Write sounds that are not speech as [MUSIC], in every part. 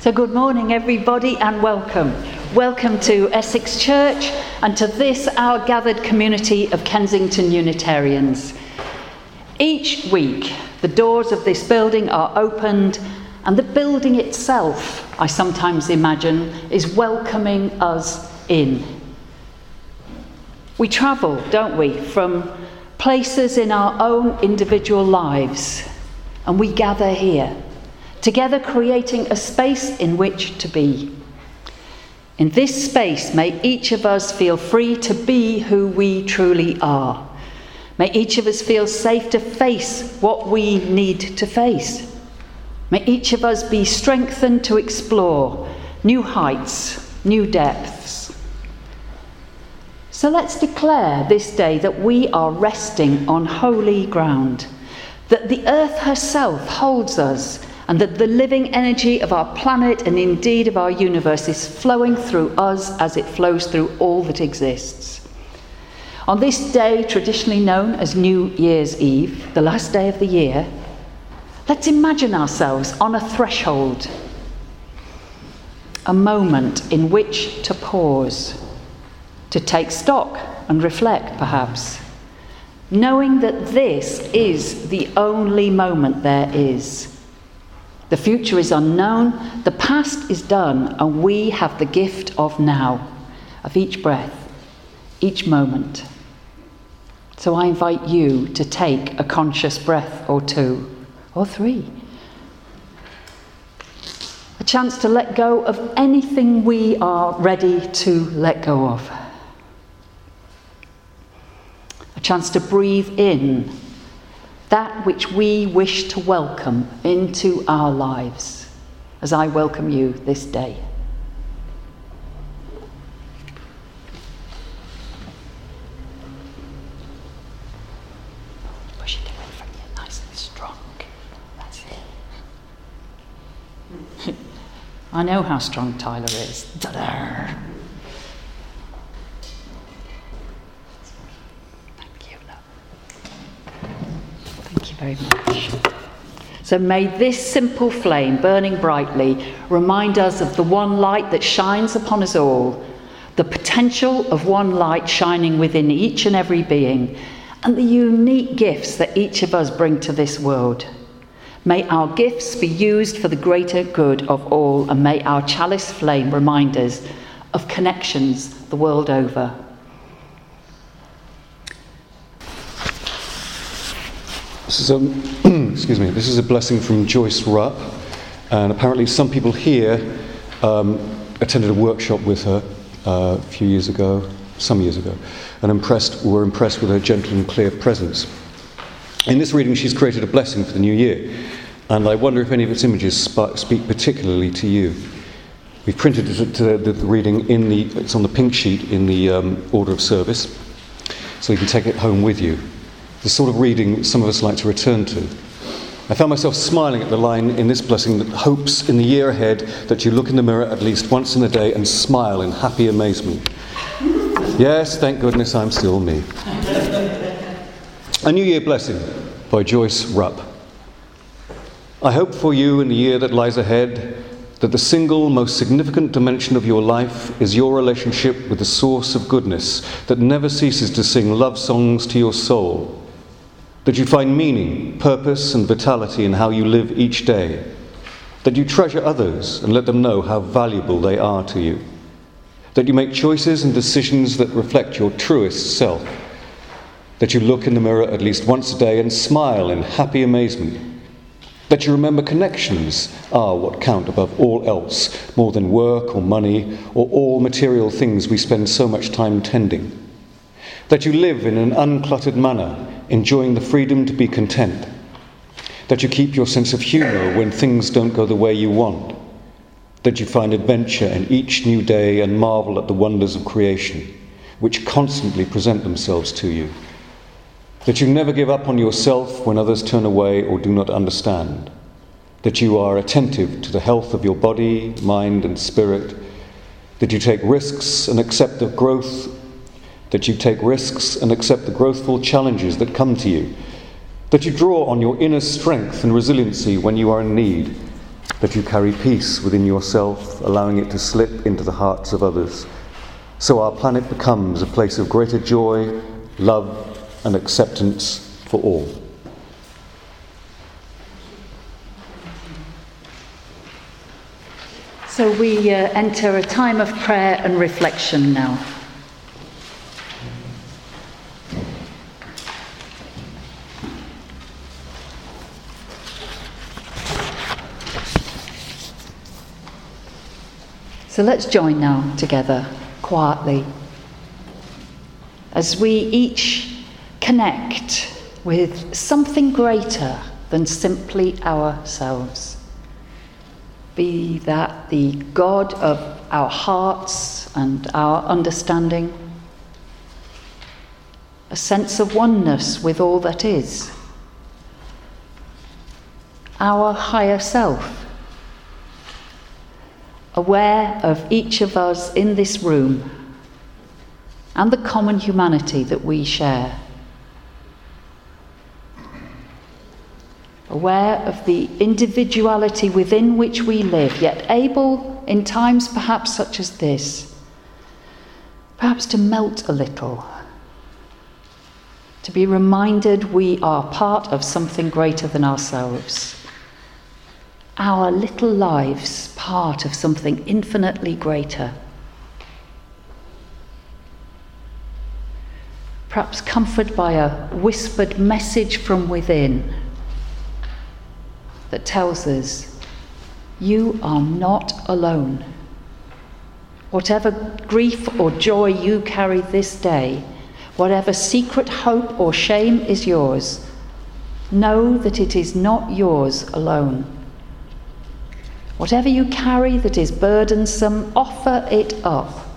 So, good morning, everybody, and welcome. Welcome to Essex Church and to this, our gathered community of Kensington Unitarians. Each week, the doors of this building are opened, and the building itself, I sometimes imagine, is welcoming us in. We travel, don't we, from places in our own individual lives, and we gather here together creating a space in which to be. In this space, may each of us feel free to be who we truly are. May each of us feel safe to face what we need to face. May each of us be strengthened to explore new heights, new depths. So let's declare this day that we are resting on holy ground, that the earth herself holds us and that the living energy of our planet and indeed of our universe is flowing through us as it flows through all that exists. On this day, traditionally known as New Year's Eve, the last day of the year, let's imagine ourselves on a threshold, a moment in which to pause, to take stock and reflect, perhaps, knowing that this is the only moment there is the future is unknown, the past is done, and we have the gift of now, of each breath, each moment. So I invite you to take a conscious breath or two, or three. A chance to let go of anything we are ready to let go of. A chance to breathe in that which we wish to welcome into our lives, as I welcome you this day. I know how strong Tyler is. Ta-da! Very much. So may this simple flame, burning brightly, remind us of the one light that shines upon us all, the potential of one light shining within each and every being, and the unique gifts that each of us bring to this world. May our gifts be used for the greater good of all, and may our chalice flame remind us of connections the world over. This is a, [CLEARS THROAT] excuse me, this is a blessing from Joyce Rupp, and apparently some people here um, attended a workshop with her uh, a few years ago, some years ago, and impressed, were impressed with her gentle and clear presence. In this reading, she's created a blessing for the new year, and I wonder if any of its images speak particularly to you. We've printed the, the, the reading in the, it's on the pink sheet in the um, order of service, so you can take it home with you the sort of reading some of us like to return to. I found myself smiling at the line in this blessing that hopes in the year ahead that you look in the mirror at least once in a day and smile in happy amazement. Yes, thank goodness I'm still me. A New Year Blessing by Joyce Rupp. I hope for you in the year that lies ahead that the single most significant dimension of your life is your relationship with the source of goodness that never ceases to sing love songs to your soul that you find meaning, purpose, and vitality in how you live each day, that you treasure others and let them know how valuable they are to you, that you make choices and decisions that reflect your truest self, that you look in the mirror at least once a day and smile in happy amazement, that you remember connections are what count above all else, more than work or money or all material things we spend so much time tending, that you live in an uncluttered manner enjoying the freedom to be content, that you keep your sense of humour when things don't go the way you want, that you find adventure in each new day and marvel at the wonders of creation, which constantly present themselves to you, that you never give up on yourself when others turn away or do not understand, that you are attentive to the health of your body, mind, and spirit, that you take risks and accept the growth that you take risks and accept the growthful challenges that come to you, that you draw on your inner strength and resiliency when you are in need, that you carry peace within yourself, allowing it to slip into the hearts of others. So our planet becomes a place of greater joy, love, and acceptance for all. So we uh, enter a time of prayer and reflection now. So let's join now together, quietly, as we each connect with something greater than simply ourselves. Be that the God of our hearts and our understanding, a sense of oneness with all that is, our higher self aware of each of us in this room and the common humanity that we share. Aware of the individuality within which we live, yet able, in times perhaps such as this, perhaps to melt a little, to be reminded we are part of something greater than ourselves our little lives part of something infinitely greater. Perhaps comforted by a whispered message from within that tells us you are not alone. Whatever grief or joy you carry this day, whatever secret hope or shame is yours, know that it is not yours alone. Whatever you carry that is burdensome, offer it up.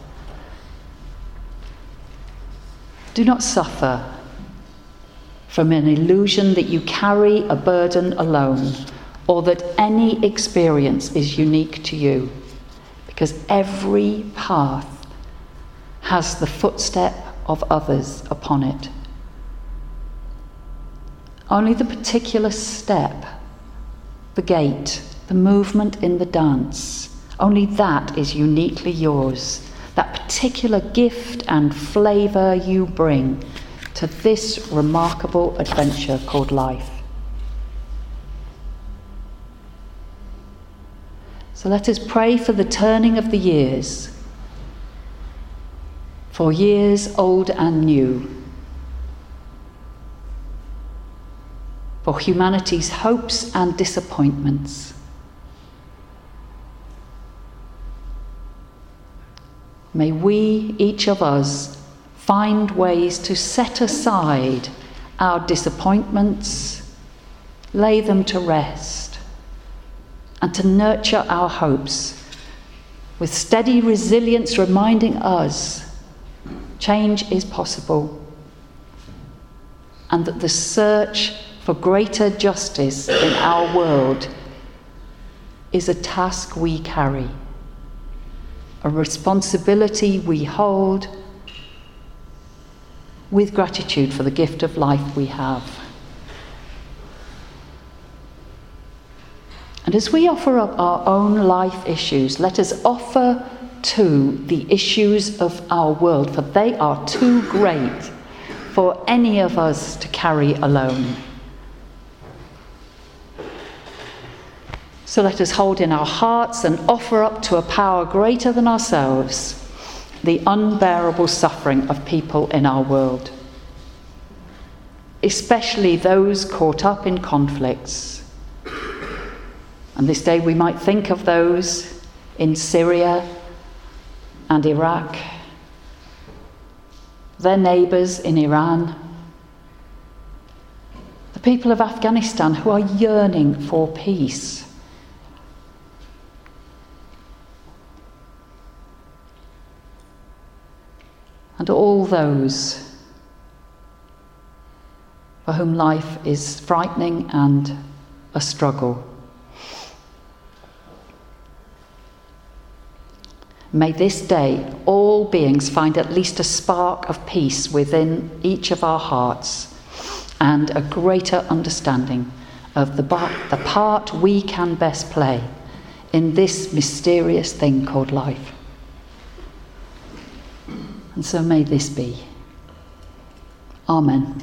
Do not suffer from an illusion that you carry a burden alone or that any experience is unique to you, because every path has the footstep of others upon it. Only the particular step, the gate, the movement in the dance. Only that is uniquely yours. That particular gift and flavour you bring to this remarkable adventure called life. So let us pray for the turning of the years, for years old and new, for humanity's hopes and disappointments May we, each of us, find ways to set aside our disappointments, lay them to rest, and to nurture our hopes with steady resilience, reminding us change is possible and that the search for greater justice in our world is a task we carry a responsibility we hold with gratitude for the gift of life we have. And as we offer up our own life issues, let us offer to the issues of our world, for they are too great for any of us to carry alone. So let us hold in our hearts and offer up to a power greater than ourselves the unbearable suffering of people in our world, especially those caught up in conflicts. And this day we might think of those in Syria and Iraq, their neighbours in Iran, the people of Afghanistan who are yearning for peace. And all those for whom life is frightening and a struggle. May this day all beings find at least a spark of peace within each of our hearts and a greater understanding of the, the part we can best play in this mysterious thing called life. And so may this be. Amen.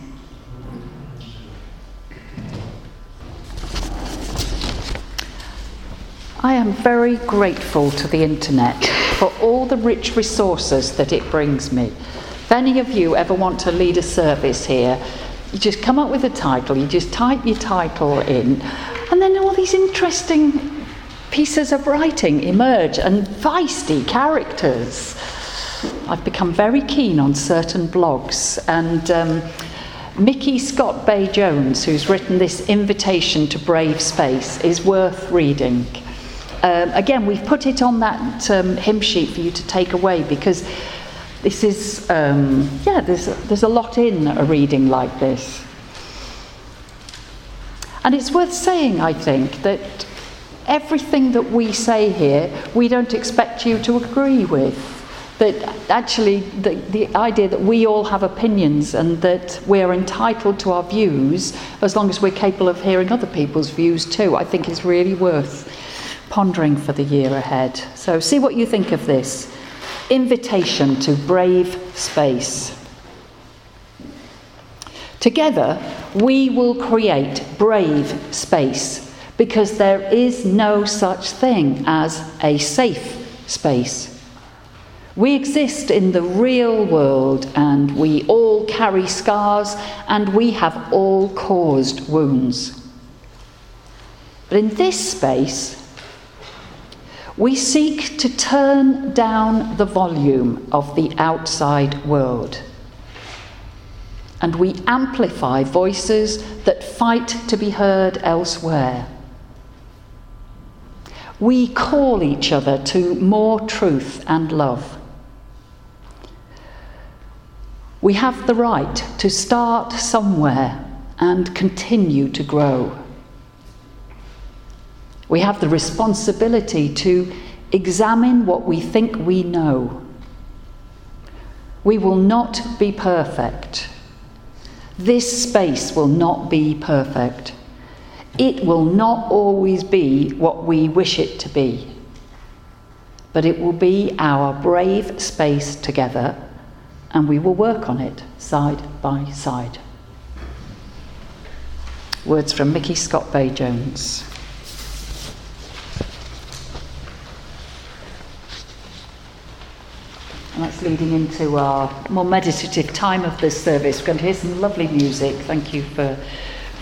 I am very grateful to the internet for all the rich resources that it brings me. If any of you ever want to lead a service here, you just come up with a title, you just type your title in, and then all these interesting pieces of writing emerge and feisty characters. I've become very keen on certain blogs, and um, Micky ScottBey Jones, who's written this invitation to brave space, is worth reading. Um, again, we've put it on that um, hymn sheet for you to take away because this is, um, yeah, there's, there's a lot in a reading like this. And it's worth saying, I think, that everything that we say here, we don't expect you to agree with. That actually, the, the idea that we all have opinions and that we're entitled to our views as long as we're capable of hearing other people's views too, I think is really worth pondering for the year ahead. So, see what you think of this invitation to brave space. Together, we will create brave space because there is no such thing as a safe space. We exist in the real world and we all carry scars and we have all caused wounds. But in this space, we seek to turn down the volume of the outside world. And we amplify voices that fight to be heard elsewhere. We call each other to more truth and love. We have the right to start somewhere and continue to grow. We have the responsibility to examine what we think we know. We will not be perfect. This space will not be perfect. It will not always be what we wish it to be. But it will be our brave space together, and we will work on it side by side. Words from Micky ScottBey Jones. And that's leading into our more meditative time of this service. We're going to hear some lovely music. Thank you for,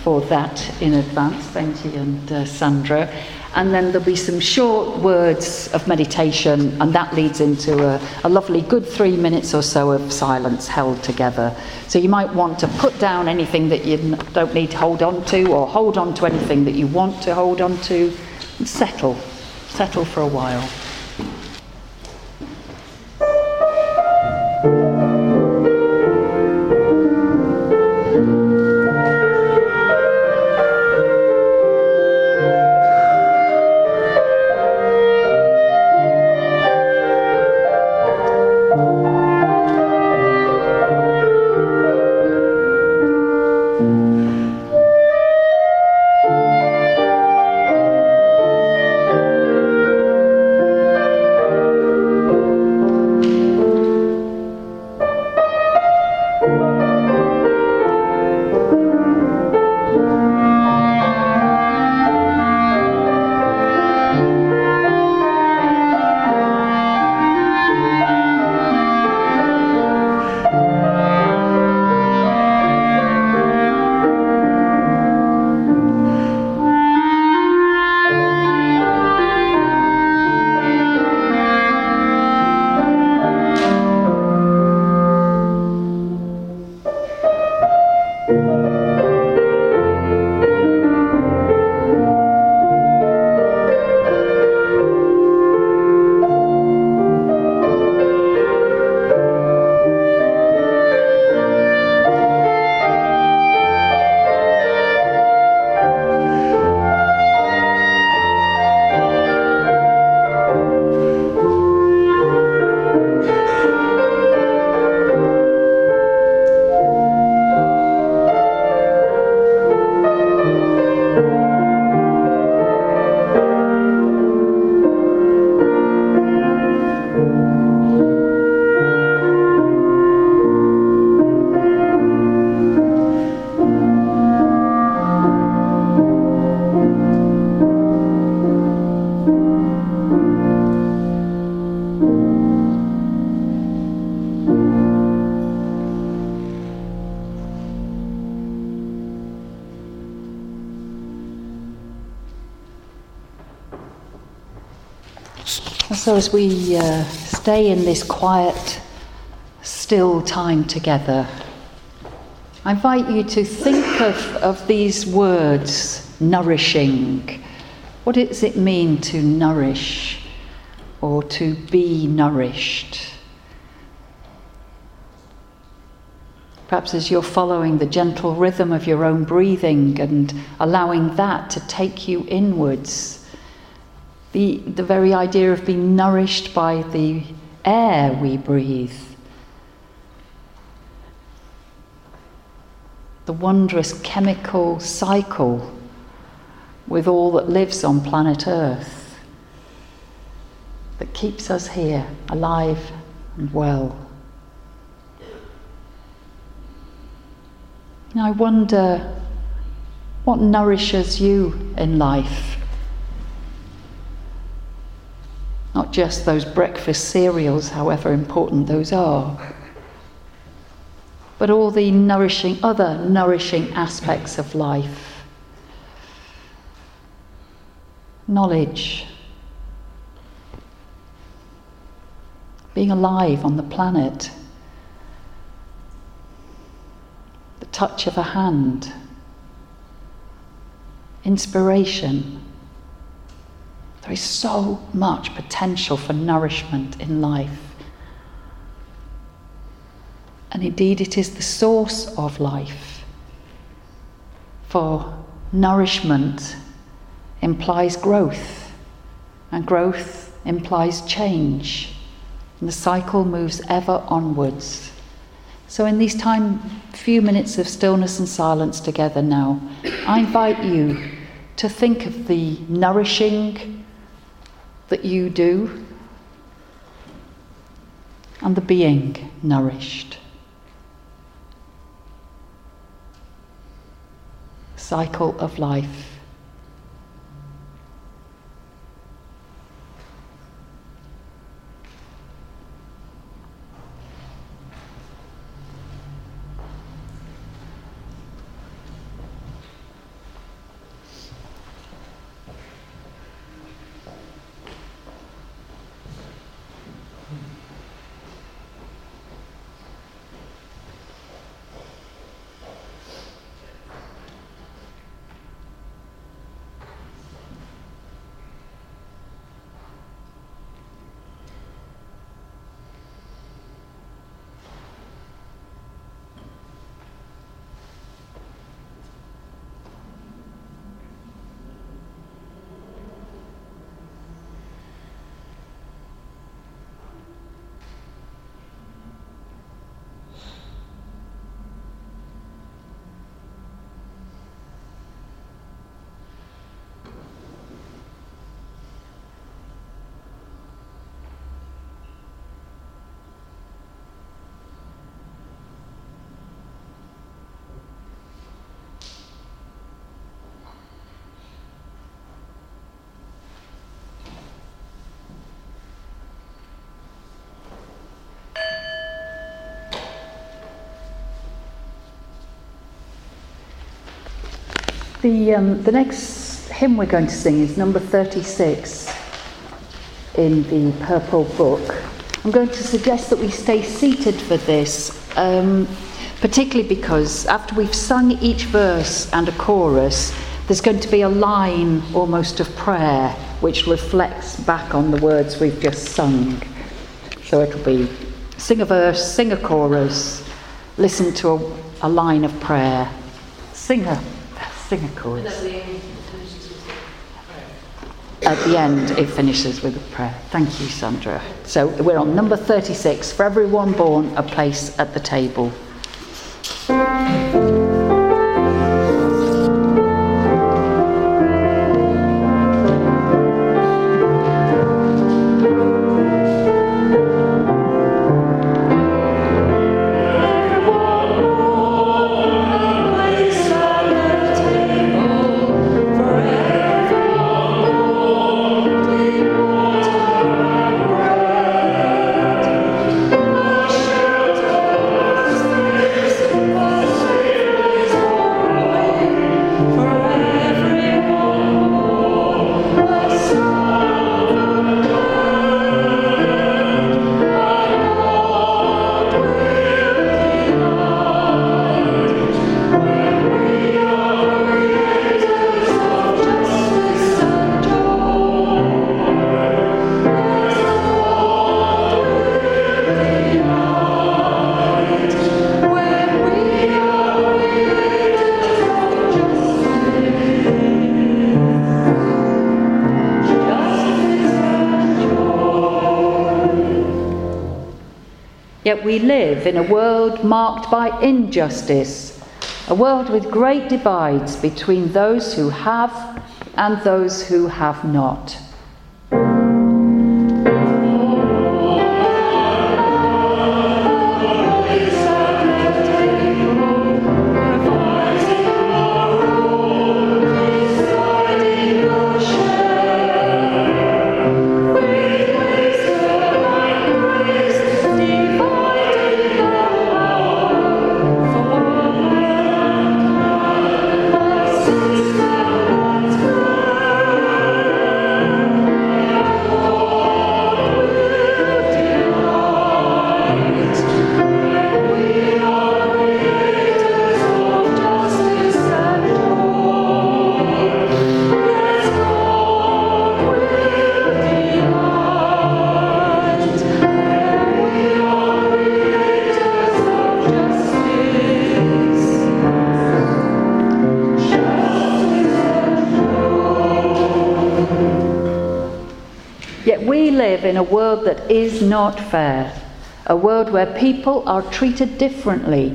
for that in advance, Benji and uh, Sandra. And then there'll be some short words of meditation, and that leads into a, a lovely good three minutes or so of silence held together. So you might want to put down anything that you don't need to hold on to, or hold on to anything that you want to hold on to, and settle. Settle for a while. As we uh, stay in this quiet, still time together, I invite you to think of, of these words nourishing. What does it mean to nourish or to be nourished? Perhaps as you're following the gentle rhythm of your own breathing and allowing that to take you inwards the, the very idea of being nourished by the air we breathe. The wondrous chemical cycle with all that lives on planet Earth that keeps us here alive and well. I wonder what nourishes you in life. Not just those breakfast cereals, however important those are, but all the nourishing, other nourishing aspects of life. Knowledge, being alive on the planet, the touch of a hand, inspiration there is so much potential for nourishment in life. And indeed, it is the source of life. For nourishment implies growth, and growth implies change. And the cycle moves ever onwards. So, in these time, few minutes of stillness and silence together now, I invite you to think of the nourishing that you do and the being nourished. Cycle of life. The, um, the next hymn we're going to sing is number 36 in the Purple Book. I'm going to suggest that we stay seated for this, um, particularly because after we've sung each verse and a chorus, there's going to be a line almost of prayer which reflects back on the words we've just sung. So it'll be sing a verse, sing a chorus, listen to a, a line of prayer, sing a sing a chorus. At the end, it finishes with a prayer. Thank you, Sandra. So we're on number 36. For everyone born, a place at the table. We live in a world marked by injustice, a world with great divides between those who have and those who have not. Is not fair, a world where people are treated differently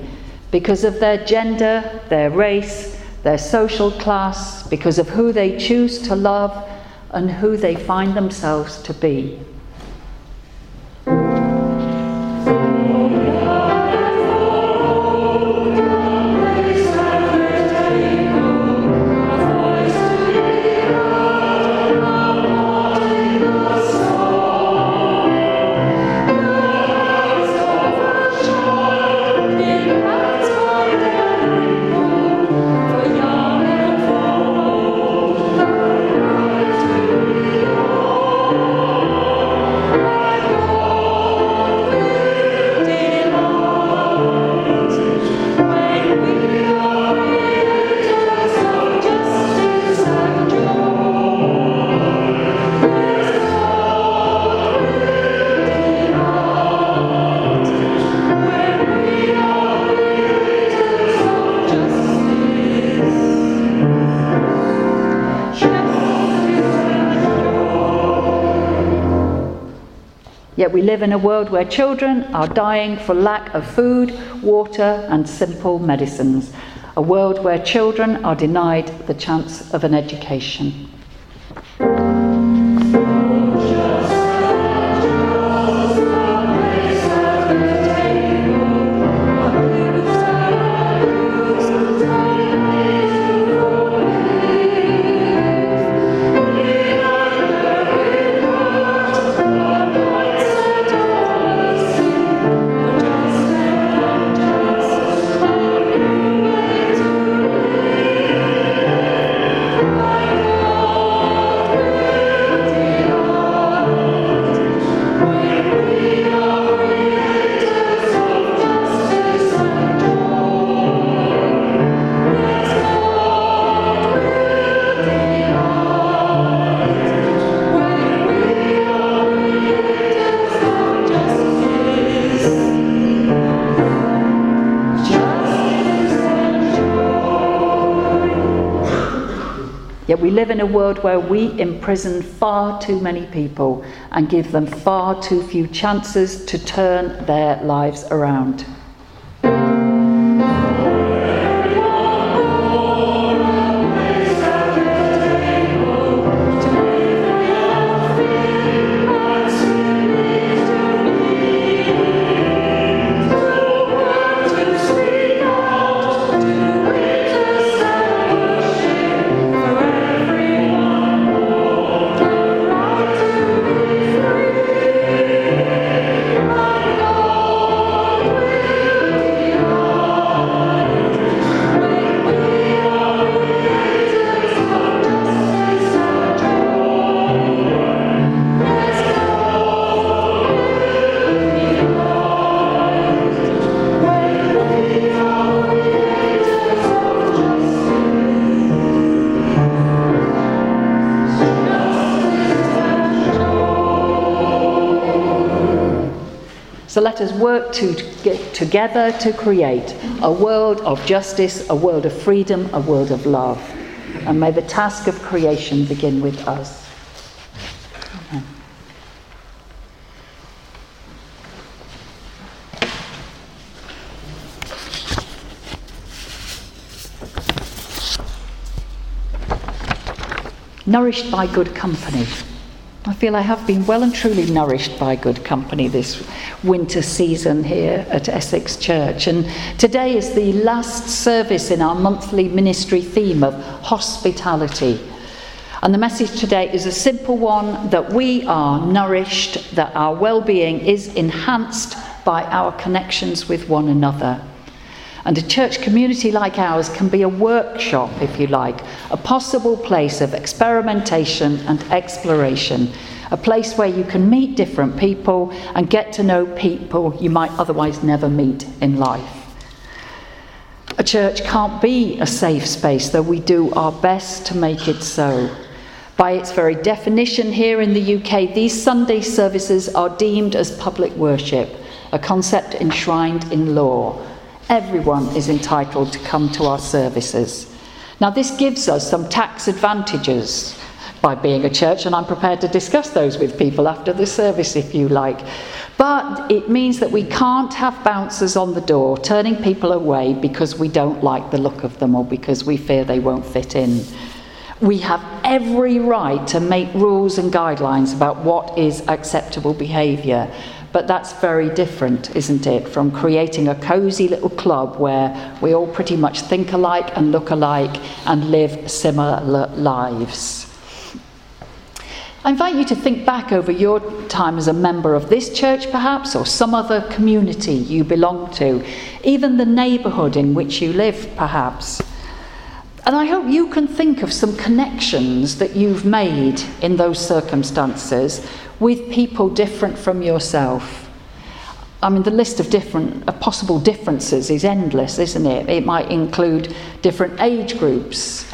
because of their gender, their race, their social class, because of who they choose to love and who they find themselves to be. Live in a world where children are dying for lack of food, water, and simple medicines. A world where children are denied the chance of an education. A world where we imprison far too many people and give them far too few chances to turn their lives around. let us work to get together to create a world of justice, a world of freedom, a world of love. And may the task of creation begin with us. Nourished by good company. I feel I have been well and truly nourished by good company this winter season here at Essex Church. And today is the last service in our monthly ministry theme of hospitality. And the message today is a simple one that we are nourished, that our well being is enhanced by our connections with one another. And a church community like ours can be a workshop, if you like, a possible place of experimentation and exploration, a place where you can meet different people and get to know people you might otherwise never meet in life. A church can't be a safe space, though we do our best to make it so. By its very definition, here in the UK, these Sunday services are deemed as public worship, a concept enshrined in law. Everyone is entitled to come to our services. Now, this gives us some tax advantages by being a church, and I'm prepared to discuss those with people after the service if you like. But it means that we can't have bouncers on the door turning people away because we don't like the look of them or because we fear they won't fit in. We have every right to make rules and guidelines about what is acceptable behaviour. But that's very different, isn't it, from creating a cosy little club where we all pretty much think alike and look alike and live similar lives. I invite you to think back over your time as a member of this church, perhaps, or some other community you belong to, even the neighbourhood in which you live, perhaps. And I hope you can think of some connections that you've made in those circumstances with people different from yourself. I mean, the list of different uh, possible differences is endless, isn't it? It might include different age groups,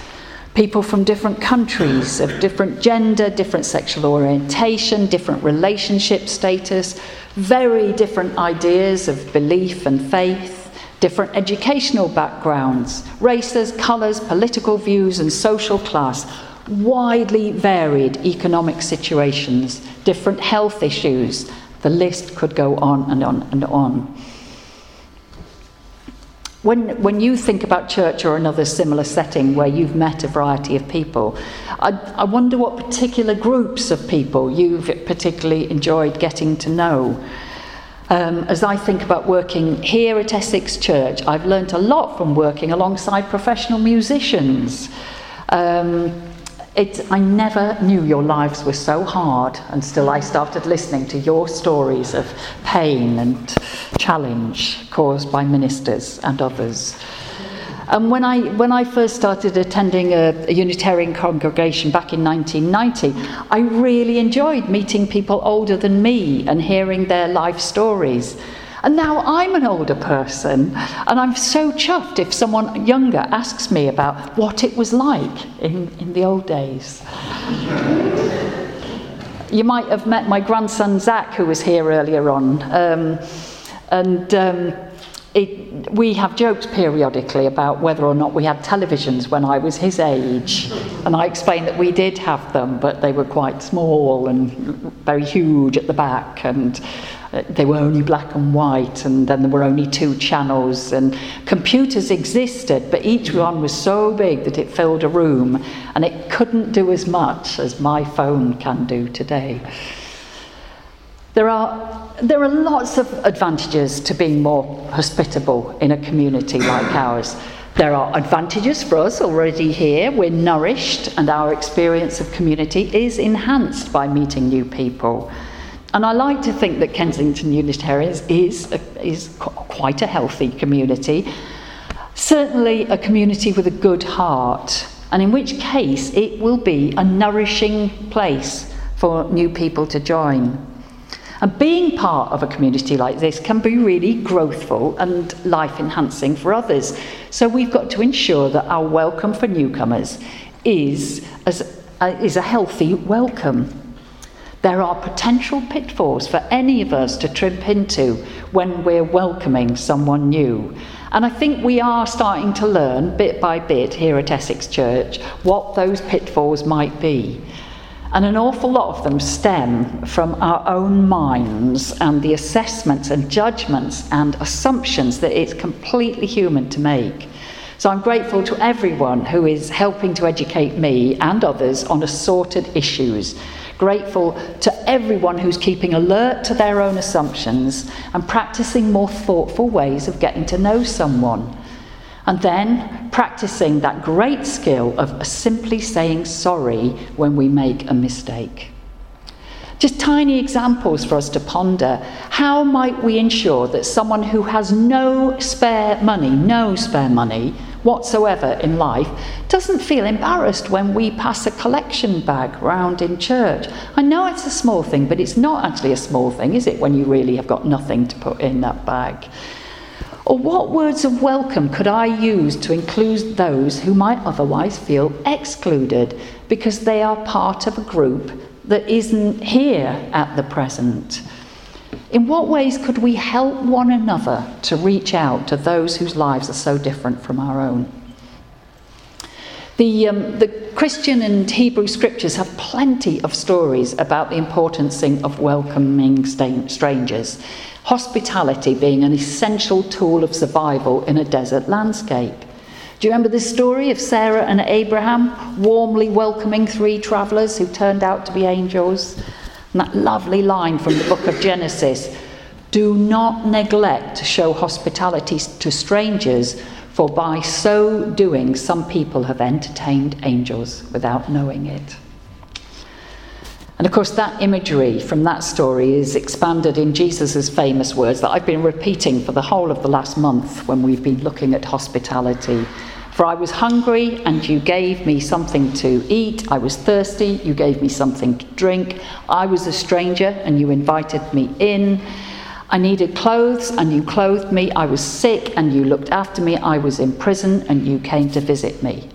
people from different countries, of different gender, different sexual orientation, different relationship status, very different ideas of belief and faith, different educational backgrounds, races, colours, political views, and social class widely varied economic situations, different health issues. The list could go on and on and on. When, when you think about church or another similar setting where you've met a variety of people, I, I wonder what particular groups of people you've particularly enjoyed getting to know. Um, as I think about working here at Essex Church, I've learnt a lot from working alongside professional musicians. Um, it, I never knew your lives were so hard until I started listening to your stories of pain and challenge caused by ministers and others. And when I, when I first started attending a, a Unitarian congregation back in 1990, I really enjoyed meeting people older than me and hearing their life stories. And now I'm an older person, and I'm so chuffed if someone younger asks me about what it was like in, in the old days. you might have met my grandson Zach, who was here earlier on. Um, and um, it, we have joked periodically about whether or not we had televisions when I was his age. And I explained that we did have them, but they were quite small and very huge at the back. And uh, they were only black and white, and then there were only two channels. And computers existed, but each one was so big that it filled a room, and it couldn't do as much as my phone can do today. There are, there are lots of advantages to being more hospitable in a community like ours. There are advantages for us already here. We're nourished, and our experience of community is enhanced by meeting new people. And I like to think that Kensington Unitarians is, a, is quite a healthy community, certainly a community with a good heart, and in which case it will be a nourishing place for new people to join. And being part of a community like this can be really growthful and life enhancing for others. So we've got to ensure that our welcome for newcomers is, as, uh, is a healthy welcome. There are potential pitfalls for any of us to trip into when we're welcoming someone new. And I think we are starting to learn bit by bit here at Essex Church what those pitfalls might be. And an awful lot of them stem from our own minds and the assessments and judgments and assumptions that it's completely human to make. So I'm grateful to everyone who is helping to educate me and others on assorted issues. Grateful to everyone who's keeping alert to their own assumptions and practicing more thoughtful ways of getting to know someone. And then practicing that great skill of simply saying sorry when we make a mistake. Just tiny examples for us to ponder. How might we ensure that someone who has no spare money, no spare money whatsoever in life, doesn't feel embarrassed when we pass a collection bag round in church? I know it's a small thing, but it's not actually a small thing, is it, when you really have got nothing to put in that bag? Or what words of welcome could I use to include those who might otherwise feel excluded because they are part of a group that isn't here at the present? In what ways could we help one another to reach out to those whose lives are so different from our own? The, um, the Christian and Hebrew scriptures have plenty of stories about the importance of welcoming strangers, hospitality being an essential tool of survival in a desert landscape. Do you remember the story of Sarah and Abraham warmly welcoming three travellers who turned out to be angels? And that lovely line from the book of Genesis do not neglect to show hospitality to strangers, for by so doing, some people have entertained angels without knowing it. And of course, that imagery from that story is expanded in Jesus' famous words that I've been repeating for the whole of the last month when we've been looking at hospitality. For I was hungry, and you gave me something to eat. I was thirsty, you gave me something to drink. I was a stranger, and you invited me in. I needed clothes, and you clothed me. I was sick, and you looked after me. I was in prison, and you came to visit me.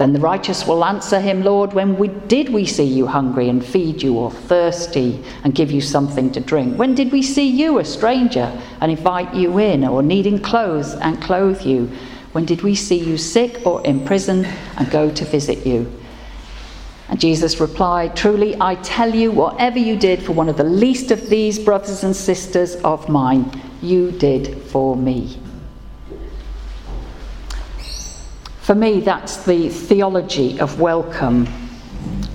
Then the righteous will answer him, Lord, when we, did we see you hungry and feed you, or thirsty and give you something to drink? When did we see you a stranger and invite you in, or needing clothes and clothe you? When did we see you sick or in prison and go to visit you? And Jesus replied, Truly, I tell you, whatever you did for one of the least of these brothers and sisters of mine, you did for me. For me, that's the theology of welcome.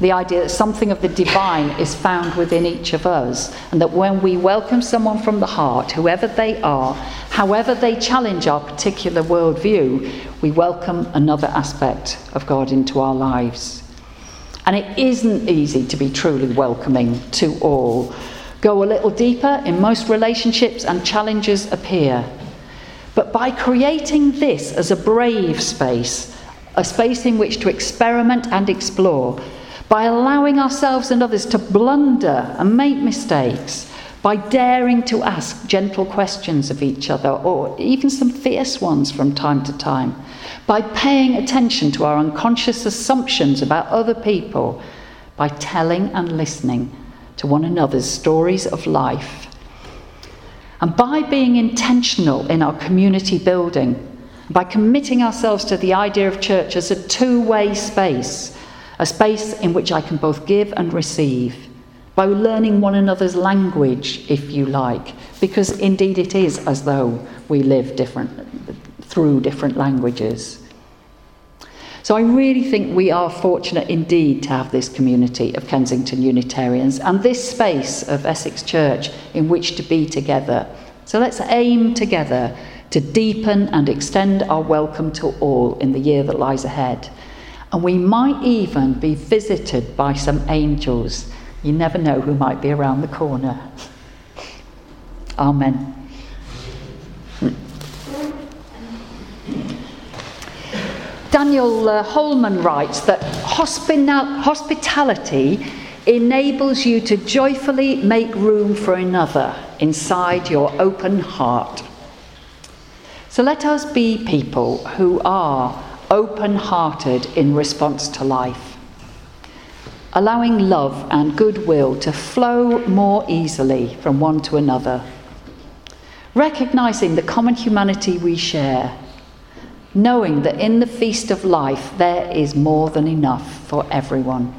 The idea that something of the divine is found within each of us, and that when we welcome someone from the heart, whoever they are, however they challenge our particular worldview, we welcome another aspect of God into our lives. And it isn't easy to be truly welcoming to all. Go a little deeper in most relationships, and challenges appear. But by creating this as a brave space, a space in which to experiment and explore, by allowing ourselves and others to blunder and make mistakes, by daring to ask gentle questions of each other, or even some fierce ones from time to time, by paying attention to our unconscious assumptions about other people, by telling and listening to one another's stories of life and by being intentional in our community building, by committing ourselves to the idea of church as a two way space, a space in which I can both give and receive, by learning one another's language, if you like, because indeed it is as though we live different, through different languages. So I really think we are fortunate indeed to have this community of Kensington Unitarians and this space of Essex Church in which to be together. So let's aim together to deepen and extend our welcome to all in the year that lies ahead. And we might even be visited by some angels. You never know who might be around the corner. Amen. Daniel uh, Homan writes that hospitality enables you to joyfully make room for another inside your open heart. So let us be people who are open hearted in response to life, allowing love and goodwill to flow more easily from one to another, recognizing the common humanity we share knowing that in the feast of life there is more than enough for everyone.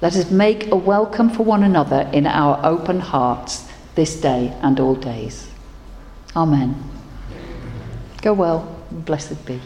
Let us make a welcome for one another in our open hearts this day and all days. Amen. Go well. And blessed be.